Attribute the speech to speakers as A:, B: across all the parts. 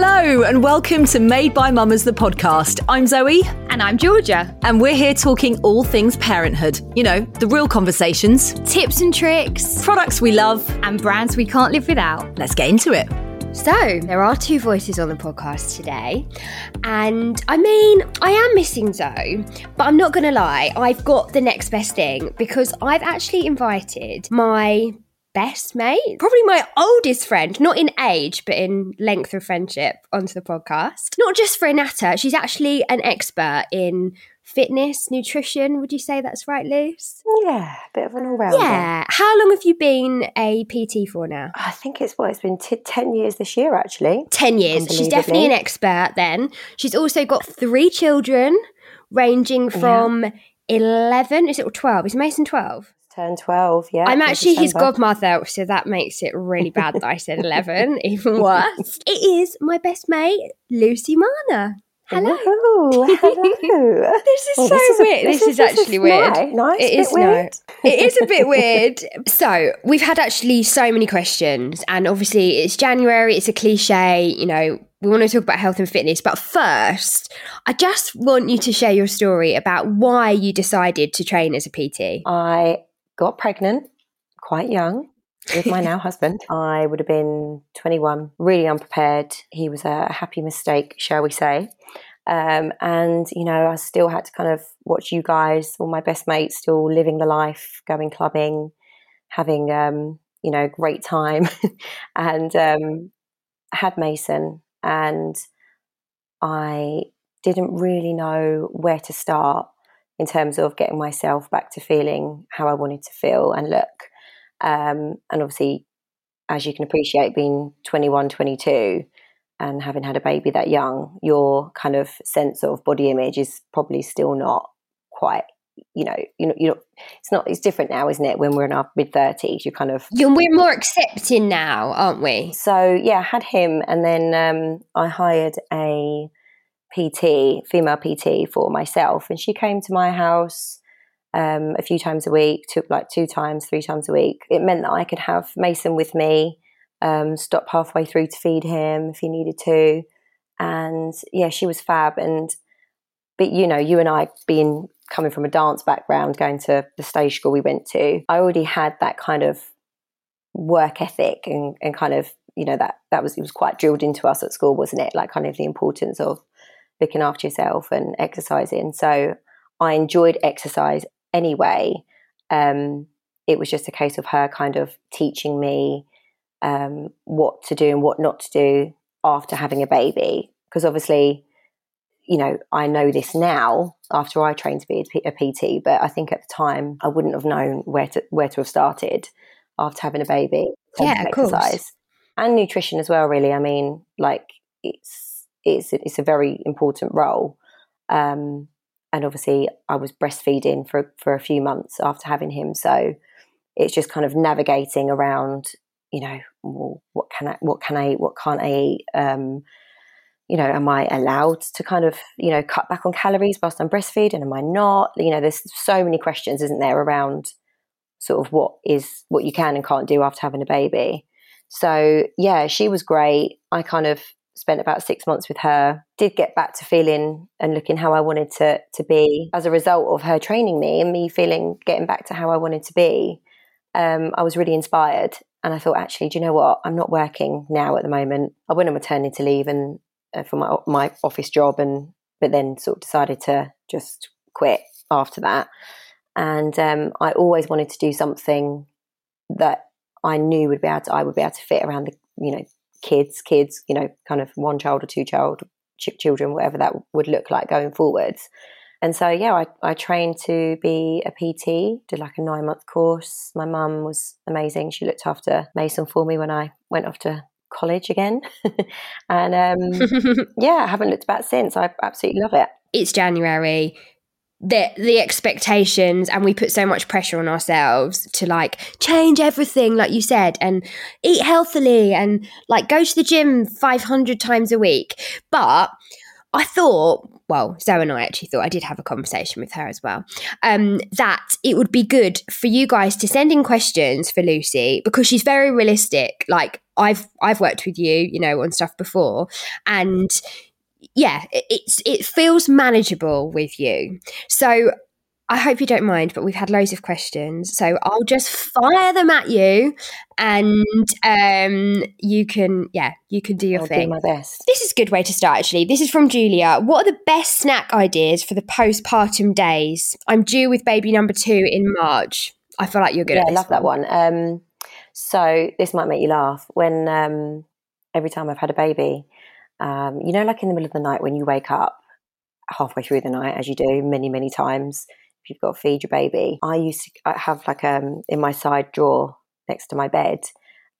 A: Hello, and welcome to Made by Mammas, the podcast. I'm Zoe.
B: And I'm Georgia.
A: And we're here talking all things parenthood. You know, the real conversations,
B: Tips and tricks,
A: products we love.
B: and brands we can't live without.
A: Let's get into it.
B: So, there are two voices on the podcast today. And I mean, I am missing Zoe, but I'm not going to lie, I've got the next best thing because I've actually invited my best mate, probably my oldest friend, not in age, but in length of friendship, onto the podcast. Not just for a natter, she's actually an expert in fitness, nutrition. Would you say that's right, Luce?
C: Yeah, a bit of an all rounder.
B: Yeah. How long have you been a PT for now?
C: I think it's what it's been t- ten years this year actually.
B: 10 years. She's definitely an expert then. She's also got three children ranging from 11, is it or 12? Is Mason 12?
C: Turned twelve. Yeah,
B: I'm actually his godmother, so that makes it really bad that I said 11, even worse. It is my best mate, Lucy Marner. Hello.
C: Woohoo, hello.
B: This is
C: Oh,
B: so
C: this is a-
B: weird.
C: this
B: This,
C: is-
B: is,
C: is
B: actually weird.
C: nice, nice,
B: It no.
C: weird.
B: It is a bit weird. So we've had actually so many questions, and obviously it's January. It's a cliche. You know, we want to talk about health and fitness, but first, I just want you to share your story about why you decided to train as a PT.
C: I got pregnant quite young with my now husband. I would have been 21, really unprepared. He was a happy mistake, shall we say. Um, and, you know, I still had to kind of watch you guys, all my best mates, still living the life, going clubbing, having, um, you know, great time. and um, had Mason. And I didn't really know where to start in terms of getting myself back to feeling how I wanted to feel and look. Um, and obviously, as you can appreciate, being 21, 22, and having had a baby that young, your kind of sense of body image is probably still not quite. You know, you know, you know, it's not. It's different now, isn't it? When we're in our mid thirties, you're kind of
B: You're, we're more accepting now, aren't we?
C: so yeah, I had him, and then um, I hired a PT, female PT, for myself, and she came to my house um, a few times a week, took like two times, three times a week. It meant that I could have Mason with me, um, stop halfway through to feed him if he needed to, and yeah, she was fab. And but you know, you and I being coming from a dance background, going to the stage school we went to, I already had that kind of work ethic and, and kind of you know that that was it was quite drilled into us at school wasn't it like kind of the importance of looking after yourself and exercising. So i enjoyed exercise anyway. Um it was just a case of her kind of teaching me um what to do and what not to do after having a baby. Because obviously you know i know this now after i trained to be a P- a pt but i think at the time i wouldn't have known where to where to have started after having a baby.
B: Yeah, of course.
C: exercise and nutrition as well really. I mean like it's it's it's a very important role. Um and obviously i was breastfeeding for for a few months after having him. So it's just kind of navigating around you know well, what can i what can i eat what can't i eat? Um you know am i allowed to kind of you know cut back on calories whilst i'm breastfeeding? And am i not? You know there's so many questions isn't there around sort of what is what you can and can't do after having a baby. So yeah she was great. I kind of spent about six months with her did get back to feeling and looking how i wanted to to be. As a result of her training me and me feeling getting back to how i wanted to be um, i was really inspired. And i thought actually do you know what? I'm not working now at the moment. I went on maternity leave and uh, for my my office job and but then sort of decided to just quit after that. And um, I always wanted to do something that I knew would be able to, I would be able to fit around the you know kids kids you know kind of one child or two child ch- children whatever that would look like going forwards And so, yeah, I, I trained to be a PT, did like a nine month course. My mum was amazing. She looked after Mason for me when I went off to college again. and um, yeah, I haven't looked back since. I absolutely love it.
B: It's January the the expectations and we put so much pressure on ourselves to like change everything like you said and eat healthily and like go to the gym 500 times a week. But i thought well zoe and i actually thought i did have a conversation with her as well um, that it would be good for you guys to send in questions for lucy because she's very realistic. Like i've i've worked with you you know on stuff before and yeah, it's it feels manageable with you. So I hope you don't mind, but we've had loads of questions, so I'll just fire them at you, and um, you can, yeah, you can do your
C: I'll
B: thing.
C: Do my best.
B: This is a good way to start. Actually, this is from Julia. What are the best snack ideas for the postpartum days? I'm due with baby number two in March. I feel like you're good.
C: Yeah,
B: I
C: love
B: one.
C: that one. Um, so this might make you laugh. When um, every time I've had a baby, um, you know, like in the middle of the night when you wake up halfway through the night, as you do many, many times, if you've got to feed your baby. I used to have like um in my side drawer next to my bed,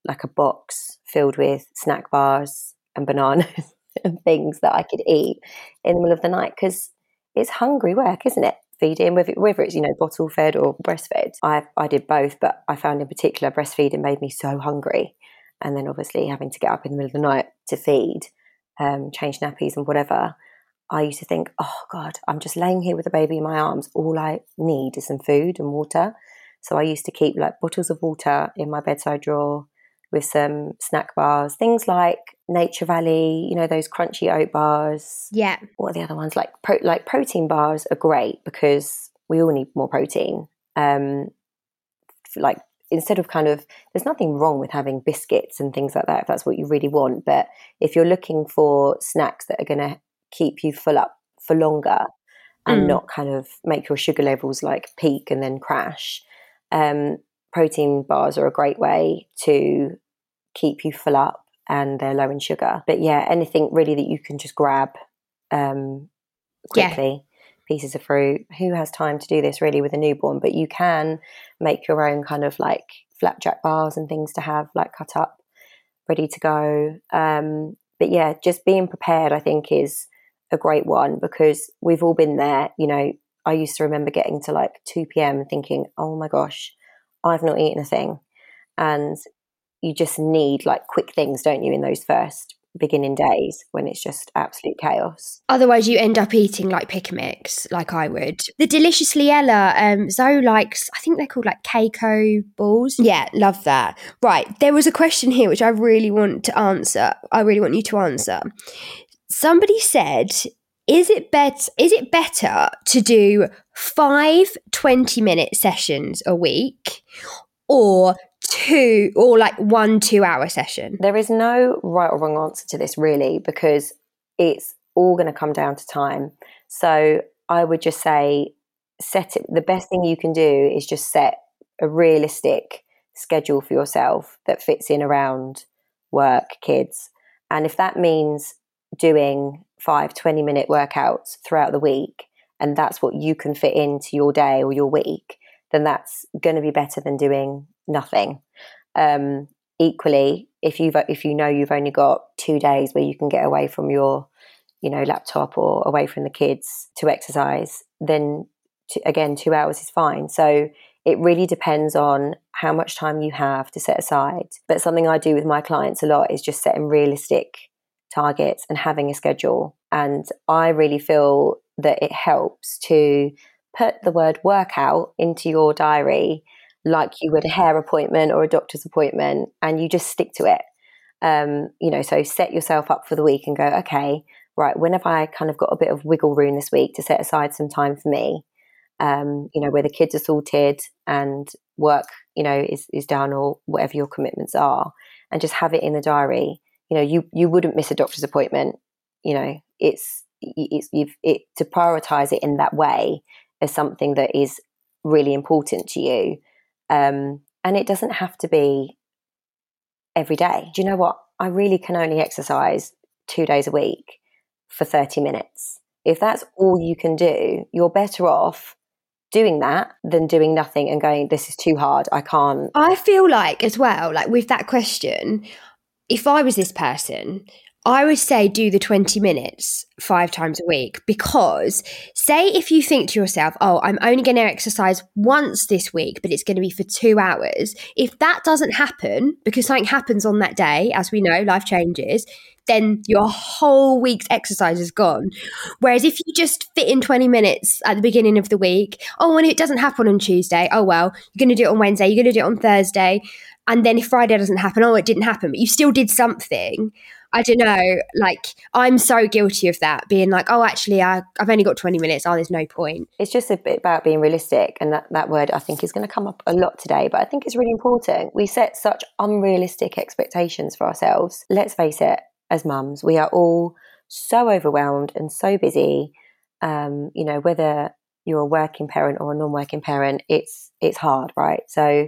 C: like a box filled with snack bars and bananas and things that I could eat in the middle of the night because it's hungry work, isn't it? Feeding, whether it's you know bottle fed or breastfed. I I did both, but I found in particular breastfeeding made me so hungry, and then obviously having to get up in the middle of the night to feed um, change nappies and whatever, I used to think, oh God, I'm just laying here with a baby in my arms. All I need is some food and water. So I used to keep like bottles of water in my bedside drawer with some snack bars, things like Nature Valley, you know, those crunchy oat bars.
B: Yeah.
C: What are the other ones? Like pro- like protein bars are great because we all need more protein. Um, like instead of kind of there's nothing wrong with having biscuits and things like that if that's what you really want but if you're looking for snacks that are going to keep you full up for longer and mm. not kind of make your sugar levels like peak and then crash um, protein bars are a great way to keep you full up and they're low in sugar. But yeah anything really that you can just grab um, quickly pieces of fruit. Who has time to do this really with a newborn? But you can make your own kind of like flapjack bars and things to have like cut up, ready to go. Um, but yeah, just being prepared, I think, is a great one because we've all been there. You know, I used to remember getting to like 2 p.m. thinking, oh my gosh, I've not eaten a thing. And you just need like quick things, don't you, in those first beginning days when it's just absolute chaos.
B: Otherwise, you end up eating like pick a mix, like I would. The Deliciously Ella, um, Zoe likes, I think they're called like Keiko balls. Yeah, love that. Right, there was a question here which I really want to answer. I really want you to answer. Somebody said, is it bet is it better to do five 20 minute sessions a week or two or like one two hour session?
C: There is no right or wrong answer to this really because it's all going to come down to time. So I would just say set it the best thing you can do is just set a realistic schedule for yourself that fits in around work, kids. And if that means doing five 20 minute workouts throughout the week and that's what you can fit into your day or your week, then that's going to be better than doing nothing. Um, equally, if you if you know you've only got two days where you can get away from your you know laptop or away from the kids to exercise, then again two hours is fine. So it really depends on how much time you have to set aside. But something I do with my clients a lot is just setting realistic targets and having a schedule. And I really feel that it helps to put the word workout into your diary like you would a hair appointment or a doctor's appointment and you just stick to it. Um, you know so set yourself up for the week and go okay right when have i kind of got a bit of wiggle room this week to set aside some time for me? Um, you know where the kids are sorted and work you know is, is done or whatever your commitments are and just have it in the diary. You know you you wouldn't miss a doctor's appointment. You know it's it's you've it to prioritize it in that way as something that is really important to you. Um, and it doesn't have to be every day. Do you know what? I really can only exercise two days a week for 30 minutes. If that's all you can do, you're better off doing that than doing nothing and going, this is too hard. I can't.
B: I feel like, as well, like with that question, if I was this person, I would say do the 20 minutes five times a week because, say, if you think to yourself, oh, I'm only going to exercise once this week, but it's going to be for two hours. If that doesn't happen, because something happens on that day, as we know, life changes, then your whole week's exercise is gone. Whereas if you just fit in 20 minutes at the beginning of the week, oh, and it doesn't happen on Tuesday, oh, well, you're going to do it on Wednesday, you're going to do it on Thursday. And then if Friday doesn't happen, oh, it didn't happen, but you still did something. I don't know. Like, I'm so guilty of that, being like, oh, actually, I, I've only got 20 minutes. Oh, there's no point.
C: It's just a bit about being realistic. And that, that word, I think, is going to come up a lot today. But I think it's really important. We set such unrealistic expectations for ourselves. Let's face it, as mums. We are all so overwhelmed and so busy. Um, you know, whether you're a working parent or a non-working parent, it's it's hard, right? So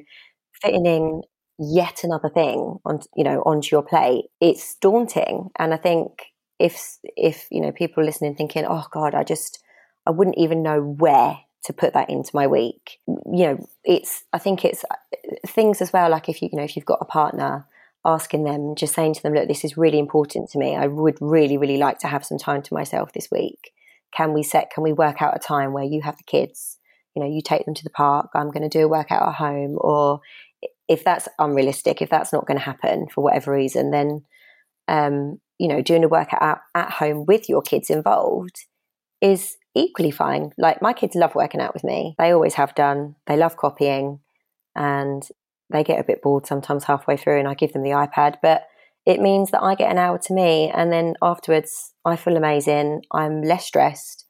C: fitting in yet another thing on you know onto your plate, it's daunting. And I think if if you know people listening thinking, oh God, I just I wouldn't even know where to put that into my week. You know, it's I think it's uh, things as well. Like if you you know if you've got a partner asking them, just saying to them, look, this is really important to me. I would really, really like to have some time to myself this week. Can we set, can we work out a time where you have the kids? You know, you take them to the park, I'm going to do a workout at home. Or if that's unrealistic, if that's not going to happen for whatever reason, then, um, you know, doing a workout at, at home with your kids involved is equally fine. Like my kids love working out with me. They always have done. They love copying. And they get a bit bored sometimes halfway through and I give them the iPad, but it means that I get an hour to me and then afterwards I feel amazing. I'm less stressed,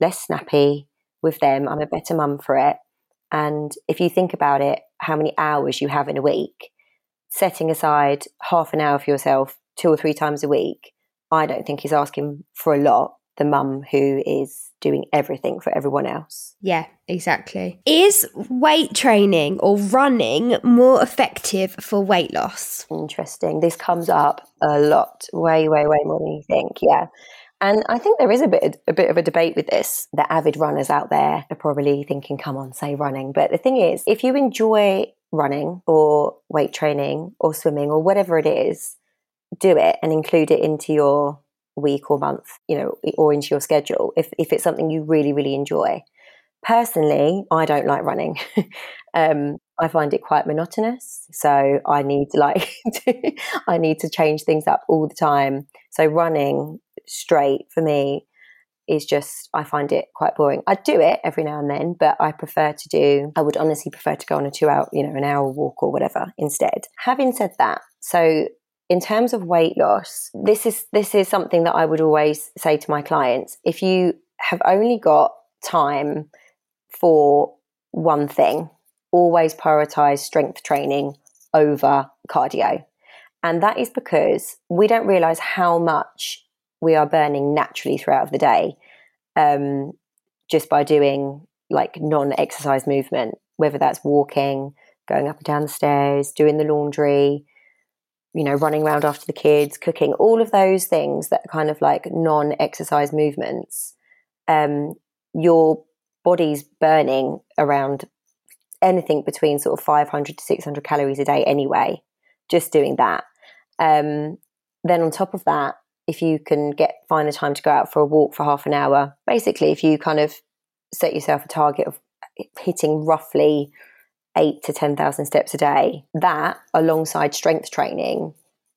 C: less snappy with them. I'm a better mum for it. And if you think about it, how many hours you have in a week, setting aside half an hour for yourself two or three times a week, I don't think is asking for a lot. The mum who is doing everything for everyone else.
B: Yeah, exactly. Is weight training or running more effective for weight loss?
C: Interesting. This comes up a lot, way, way, way more than you think. Yeah. And I think there is a bit a bit of a debate with this. The avid runners out there are probably thinking, "Come on, say running." But the thing is, if you enjoy running or weight training or swimming or whatever it is, do it and include it into your week or month, you know, or into your schedule if, if it's something you really, really enjoy. Personally, I don't like running. um, I find it quite monotonous. So I need like, to, I need to change things up all the time. So running straight for me is just I find it quite boring. I do it every now and then, but I prefer to do I would honestly prefer to go on a 2 hour, you know, an hour walk or whatever instead. Having said that, so in terms of weight loss, this is this is something that I would always say to my clients. If you have only got time for one thing, always prioritize strength training over cardio. And that is because we don't realize how much we are burning naturally throughout the day um, just by doing like non exercise movement, whether that's walking, going up and down the stairs, doing the laundry, you know, running around after the kids, cooking, all of those things that are kind of like non exercise movements, um, your body's burning around anything between sort of 500 to 600 calories a day anyway, just doing that. Um, then on top of that, if you can get find the time to go out for a walk for half an hour, basically, if you kind of set yourself a target of hitting roughly eight to 10,000 steps a day, that alongside strength training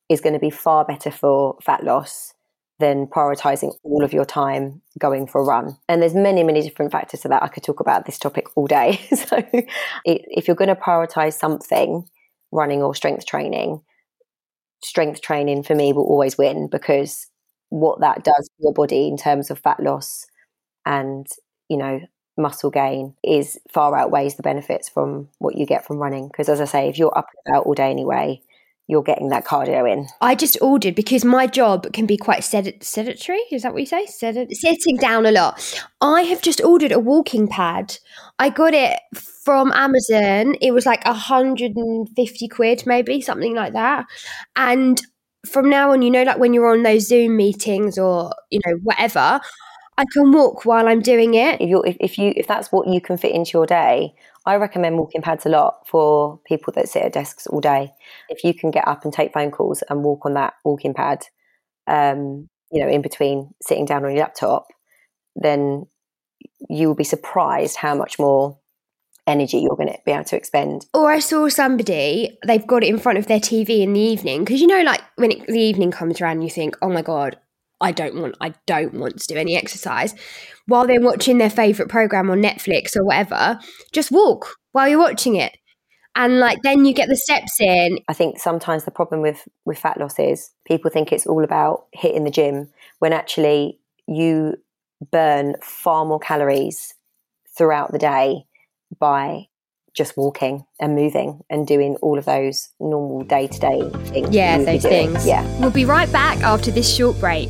C: is going to be far better for fat loss than prioritizing all of your time going for a run. And there's many, many different factors to that. I could talk about this topic all day. so if you're going to prioritize something, running or strength training, strength training for me will always win because what that does for your body in terms of fat loss and, you know, muscle gain is far outweighs the benefits from what you get from running. Because as I say, if you're up and about all day anyway, you're getting that cardio in.
B: I just ordered because my job can be quite sed- sedentary. Is that what you say? Sed- sitting down a lot. I have just ordered a walking pad. I got it from Amazon. It was like 150 quid, maybe something like that. And from now on, you know, like when you're on those Zoom meetings or, you know, whatever, I can walk while I'm doing it.
C: If you if, if you if that's what you can fit into your day, I recommend walking pads a lot for people that sit at desks all day. If you can get up and take phone calls and walk on that walking pad, um, you know, in between sitting down on your laptop, then you will be surprised how much more energy you're going to be able to expend.
B: Or I saw somebody, they've got it in front of their TV in the evening. Because you know, like when it, the evening comes around, you think, oh my God, I don't want, I don't want to do any exercise. While they're watching their favourite program on Netflix or whatever, just walk while you're watching it. And like then you get the steps in.
C: I think sometimes the problem with with fat loss is people think it's all about hitting the gym when actually you burn far more calories throughout the day by just walking and moving and doing all of those normal day to day things.
B: Yeah, those things.
C: Yeah.
B: We'll be right back after this short break.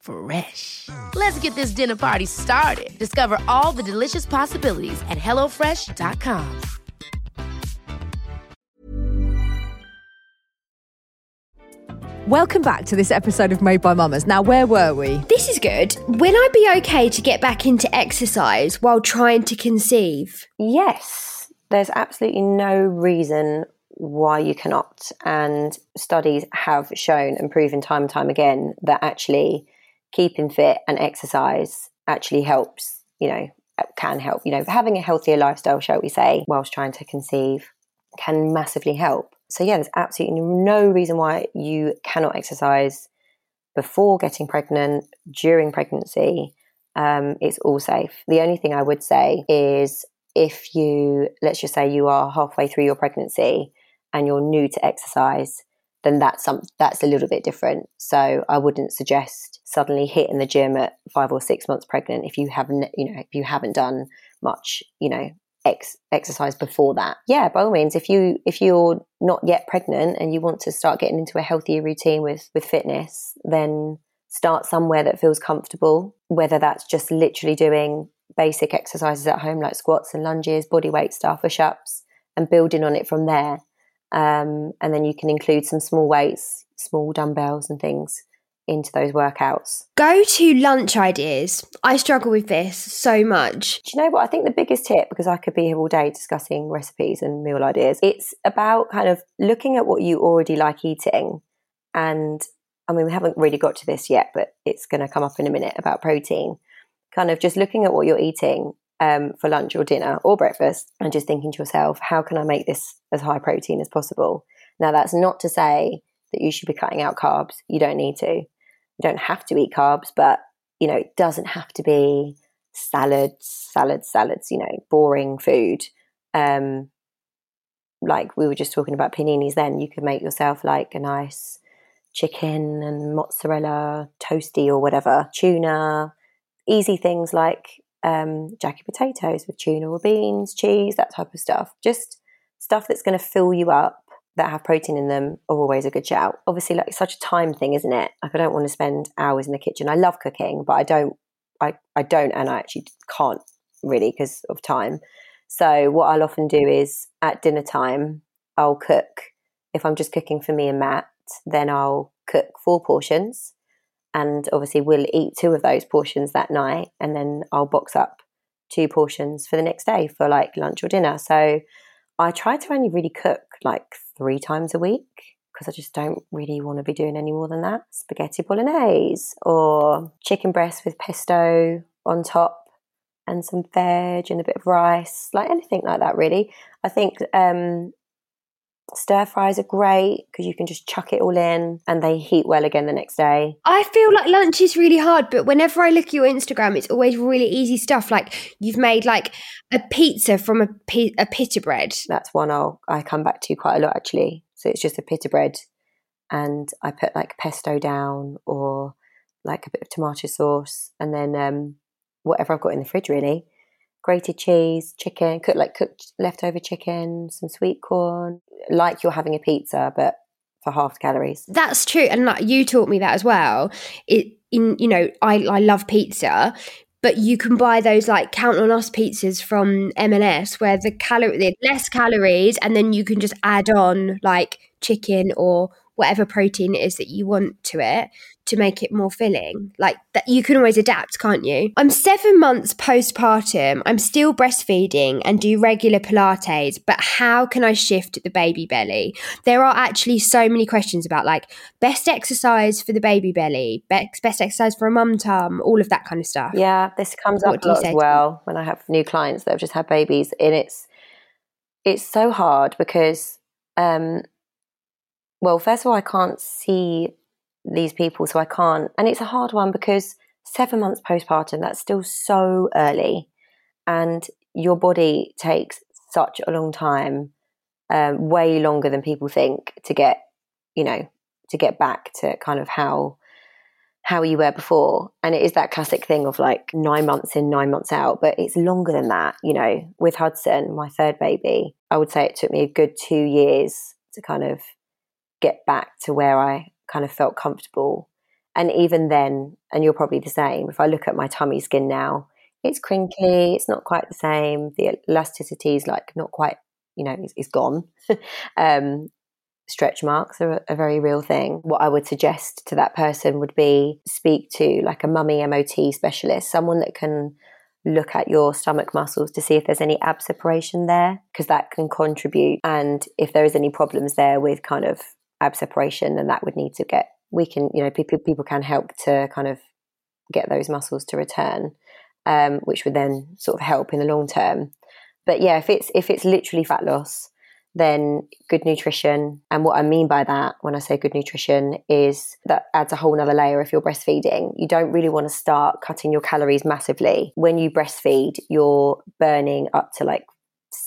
D: Fresh. Let's get this dinner party started. Discover all the delicious possibilities at hellofresh.com.
A: Welcome back to this episode of Made by Mammas. Now, where were we?
B: This is good. Will I be okay to get back into exercise while trying to conceive?
C: Yes, there's absolutely no reason why you cannot. And studies have shown and proven time and time again that actually keeping fit and exercise actually helps, you know, can help. You know, having a healthier lifestyle, shall we say, whilst trying to conceive can massively help. So, yeah, there's absolutely no reason why you cannot exercise before getting pregnant, during pregnancy. Um, it's all safe. The only thing I would say is if you, let's just say you are halfway through your pregnancy and you're new to exercise, then that's some that's a little bit different. So I wouldn't suggest suddenly hitting the gym at five or six months pregnant if you haven't you know if you haven't done much you know ex- exercise before that. Yeah, by all means, if you if you're not yet pregnant and you want to start getting into a healthier routine with with fitness, then start somewhere that feels comfortable. Whether that's just literally doing basic exercises at home like squats and lunges, body weight stuff, push ups, and building on it from there. Um, and then you can include some small weights, small dumbbells, and things into those workouts.
B: Go to lunch ideas. I struggle with this so much.
C: Do you know what? I think the biggest tip, because I could be here all day discussing recipes and meal ideas, it's about kind of looking at what you already like eating. And I mean, we haven't really got to this yet, but it's going to come up in a minute about protein. Kind of just looking at what you're eating um, for lunch or dinner or breakfast and just thinking to yourself, how can I make this as high protein as possible? Now, that's not to say that you should be cutting out carbs. You don't need to. You don't have to eat carbs, but you know, it doesn't have to be salads, salads, salads, you know, boring food. Um, like we were just talking about paninis then, you could make yourself like a nice chicken and mozzarella toasty or whatever, tuna, easy things like um, jacket potatoes with tuna or beans, cheese, that type of stuff. Just stuff that's going to fill you up that have protein in them are always a good shout. Obviously, like it's such a time thing, isn't it? Like I don't want to spend hours in the kitchen. I love cooking, but I don't, I, I don't, and I actually can't really because of time. So what I'll often do is at dinner time, I'll cook. If I'm just cooking for me and Matt, then I'll cook four portions and obviously we'll eat two of those portions that night and then I'll box up two portions for the next day for like lunch or dinner. So I try to only really cook like three times a week because I just don't really want to be doing any more than that. Spaghetti bolognese or chicken breast with pesto on top and some veg and a bit of rice, like anything like that, really. I think um, stir fries are great because you can just chuck it all in and they heat well again the next day.
B: I feel like lunch is really hard, but whenever I look at your Instagram, it's always really easy stuff. Like you've made like a pizza from a, pi- a pita bread.
C: That's one I'll I come back to quite a lot actually. So it's just a pita bread and I put like pesto down or like a bit of tomato sauce and then um, whatever I've got in the fridge really. Grated cheese, chicken, cooked like cooked leftover chicken, some sweet corn, like you're having a pizza, but for half the calories.
B: That's true, and like you taught me that as well. It in you know I I love pizza, but you can buy those like count on us pizzas from M&S where the calorie less calories, and then you can just add on like chicken or whatever protein it is that you want to it to make it more filling. Like that you can always adapt, can't you? I'm 7 months postpartum. I'm still breastfeeding and do regular pilates, but how can I shift the baby belly? There are actually so many questions about like best exercise for the baby belly, best, best exercise for a mum tum, all of that kind of stuff.
C: Yeah, this comes
B: What
C: up a lot as well when I have new clients that have just had babies, and it's it's so hard because, um, well, first of all, I can't see these people, so I can't, and it's a hard one because seven months postpartum that's still so early, and your body takes such a long time, um, way longer than people think to get, you know, to get back to kind of how how you were before. And it is that classic thing of like nine months in, nine months out, but it's longer than that. You know, with Hudson, my third baby, I would say it took me a good two years to kind of get back to where I kind of felt comfortable. And even then, and you're probably the same, if I look at my tummy skin now, it's crinkly, it's not quite the same. The elasticity is like not quite, you know, it's, it's gone. um, stretch marks are a, a very real thing. What I would suggest to that person would be speak to like a mummy MOT specialist, someone that can look at your stomach muscles to see if there's any ab separation there, because that can contribute. And if there is any problems there with kind of ab separation, then that would need to get, we can, you know, people, people can help to kind of get those muscles to return, um, which would then sort of help in the long term. But yeah, if it's if it's literally fat loss, then good nutrition. And what I mean by that when I say good nutrition is that adds a whole nother layer if you're breastfeeding. You don't really want to start cutting your calories massively. When you breastfeed, you're burning up to like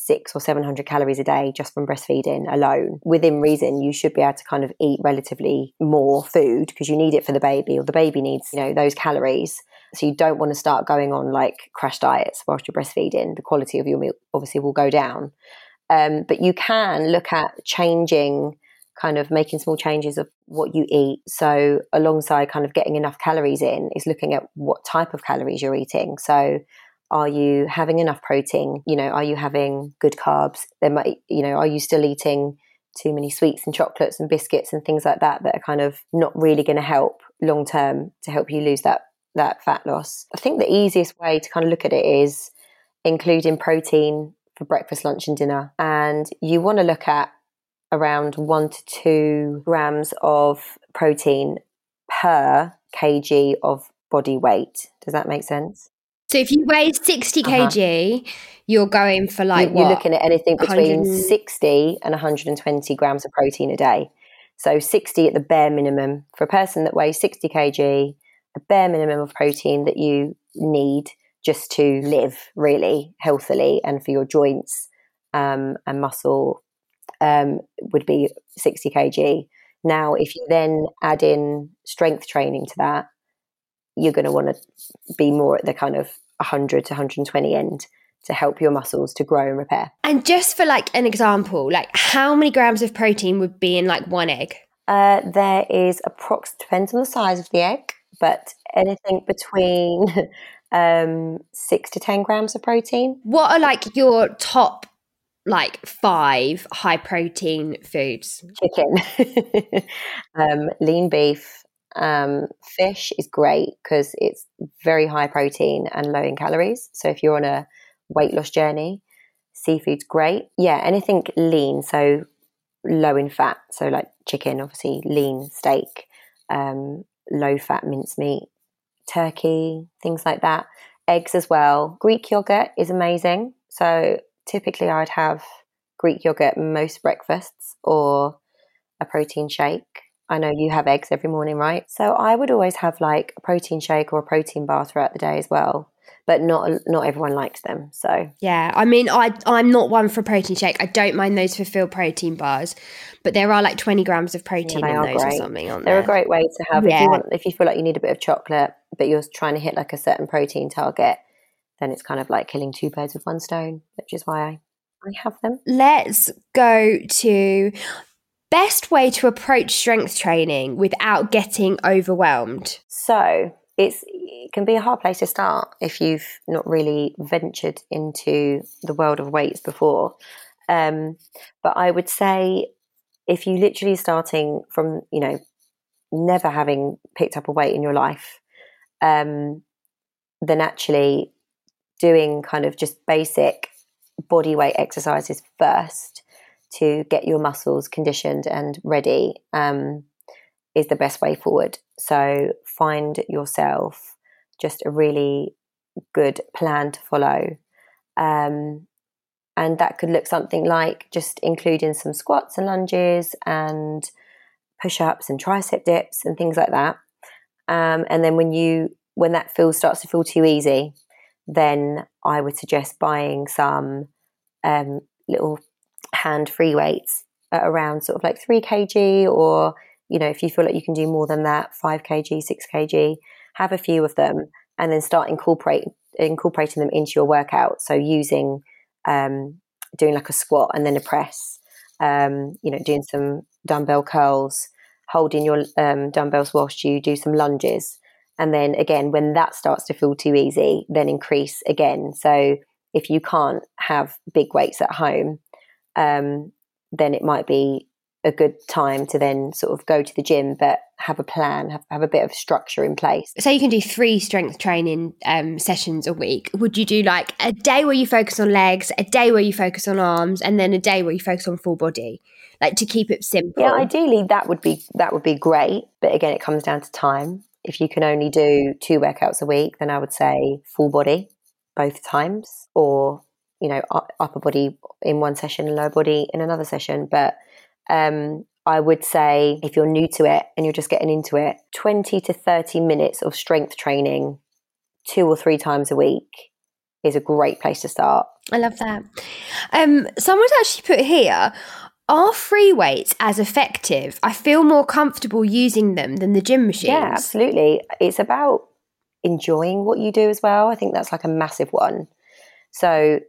C: six or 700 calories a day just from breastfeeding alone. Within reason, you should be able to kind of eat relatively more food because you need it for the baby or the baby needs, you know, those calories. So you don't want to start going on like crash diets whilst you're breastfeeding. The quality of your meal obviously will go down. Um, but you can look at changing, kind of making small changes of what you eat. So, alongside kind of getting enough calories in, is looking at what type of calories you're eating. So, are you having enough protein? You know, are you having good carbs? There might, you know, are you still eating too many sweets and chocolates and biscuits and things like that that are kind of not really going to help long term to help you lose that that fat loss? I think the easiest way to kind of look at it is including protein for breakfast, lunch, and dinner. And you want to look at around one to two grams of protein per kg of body weight. Does that make sense?
B: So if you weigh 60
C: Uh-huh.
B: kg, you're going for like
C: You- you're looking at anything between
B: 100
C: 60 and 120 grams of protein a day. So 60 at the bare minimum. For a person that weighs 60 kg, the bare minimum of protein that you need just to live really healthily and for your joints um, and muscle um, would be 60 kg. Now, if you then add in strength training to that, you're going to want to be more at the kind of 100 to 120 end to help your muscles to grow and repair.
B: And just for like an example, like how many grams of protein would be in like one egg?
C: Uh, there is approx depends on the size of the egg, but anything between um, six to ten grams of protein.
B: What are like your top like five high protein foods?
C: Chicken, um, lean beef, um, fish is great because it's very high protein and low in calories. So if you're on a weight loss journey, seafood's great. Yeah, anything lean, so low in fat. So like chicken, obviously lean steak, um, low fat mincemeat, turkey, things like that. eggs as well. Greek yogurt is amazing. So typically I'd have Greek yogurt most breakfasts or a protein shake. I know you have eggs every morning, right? So I would always have like a protein shake or a protein bar throughout the day as well. But not not everyone likes them. So
B: Yeah, I mean, I I'm not one for protein shake. I don't mind those fulfilled protein bars, but there are like 20 grams of protein
C: they
B: in those or something, aren't
C: they're
B: there?
C: a great way to have if you want if you feel like you need a bit of chocolate but you're trying to hit like a certain protein target, then it's kind of like killing two birds with one stone, which is why I, I have them.
B: Let's go to best way to approach strength training without getting overwhelmed.
C: So it's it can be a hard place to start if you've not really ventured into the world of weights before. Um, but I would say if you literally starting from you know never having picked up a weight in your life, um, then actually doing kind of just basic body weight exercises first to get your muscles conditioned and ready um, is the best way forward. So find yourself just a really good plan to follow. Um, and that could look something like just including some squats and lunges and push ups and tricep dips and things like that. Um, and then when you when that feels starts to feel too easy, then I would suggest buying some um, little hand free weights at around sort of like three kg, or you know if you feel like you can do more than that, five kg, six kg, have a few of them, and then start incorporate incorporating them into your workout. So using um, doing like a squat and then a press, um, you know, doing some dumbbell curls, holding your um, dumbbells whilst you do some lunges. And then again, when that starts to feel too easy, then increase again. So if you can't have big weights at home, um, then it might be a good time to then sort of go to the gym, but have a plan, have, have a bit of structure in place.
B: So you can do three strength training um, sessions a week. Would you do like a day where you focus on legs, a day where you focus on arms, and then a day where you focus on full body? Like to keep it simple.
C: Yeah, ideally that would be that would be great, but again, it comes down to time. If you can only do two workouts a week, then I would say full body both times, or you know, upper body in one session and lower body in another session. But um, I would say if you're new to it and you're just getting into it, 20 to 30 minutes of strength training two or three times a week is a great place to start.
B: I love that. Um, someone's actually put here. Are free weights as effective? I feel more comfortable using them than the gym machines.
C: Yeah, absolutely. It's about enjoying what you do as well. I think that's like a massive one. So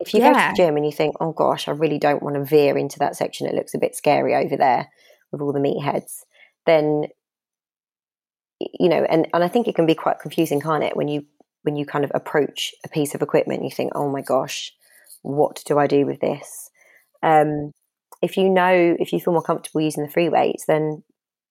C: if you go to the gym and you think, oh gosh, I really don't want to veer into that section, it looks a bit scary over there with all the meatheads, then you know, and, and I think it can be quite confusing, can't it, when you when you kind of approach a piece of equipment, you think, oh my gosh, what do I do with this? Um, if you know, if you feel more comfortable using the free weights, then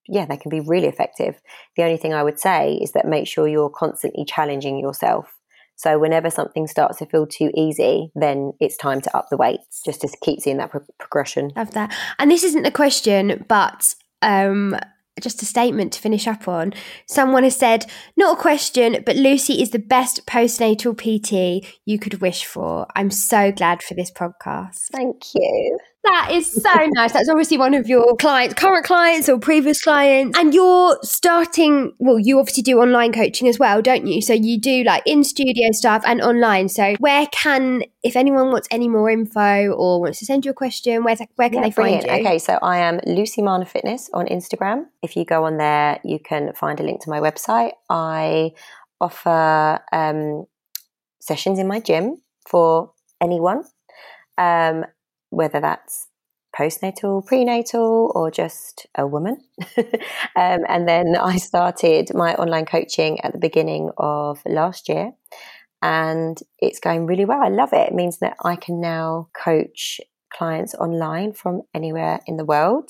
C: yeah, they can be really effective. The only thing I would say is that make sure you're constantly challenging yourself. So whenever something starts to feel too easy, then it's time to up the weights just to keep seeing that pro- progression.
B: Love that. And this isn't a question, but um, just a statement to finish up on. Someone has said, not a question, but Lucy is the best postnatal PT you could wish for. I'm so glad for this podcast.
C: Thank you.
B: That is so nice. That's obviously one of your clients, current clients or previous clients. And you're starting, well, you obviously do online coaching as well, don't you? So you do like in studio stuff and online. So where can, if anyone wants any more info or wants to send you a question, where, where can
C: Yeah,
B: they find
C: brilliant.
B: you?
C: Okay, so I am Lucy Marner Fitness on Instagram. If you go on there, you can find a link to my website. I offer um, sessions in my gym for anyone, um, whether that's postnatal, prenatal, or just a woman. um, and then I started my online coaching at the beginning of last year. And it's going really well. I love it. It means that I can now coach clients online from anywhere in the world.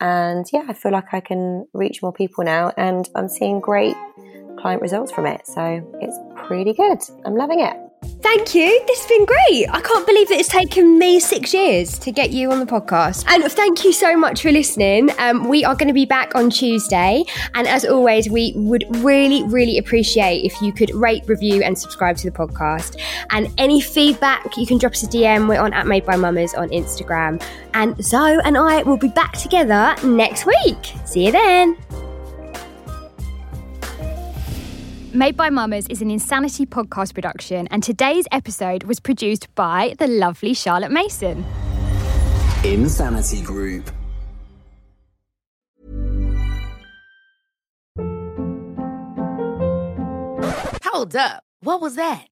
C: And yeah, I feel like I can reach more people now, and I'm seeing great client results from it. So it's pretty good. I'm loving it.
B: Thank you. This has been great. I can't believe that it's taken me six years to get you on the podcast. And thank you so much for listening. Um, we are going to be back on Tuesday. And as always, we would really, really appreciate if you could rate, review, and subscribe to the podcast. And any feedback, you can drop us a DM. We're on at Made by Mammas on Instagram. And Zoe and I will be back together next week. See you then.
E: Made by Mammas is an Insanity podcast production, and today's episode was produced by the lovely Charlotte Mason.
F: Insanity Group.
D: Hold up. What was that?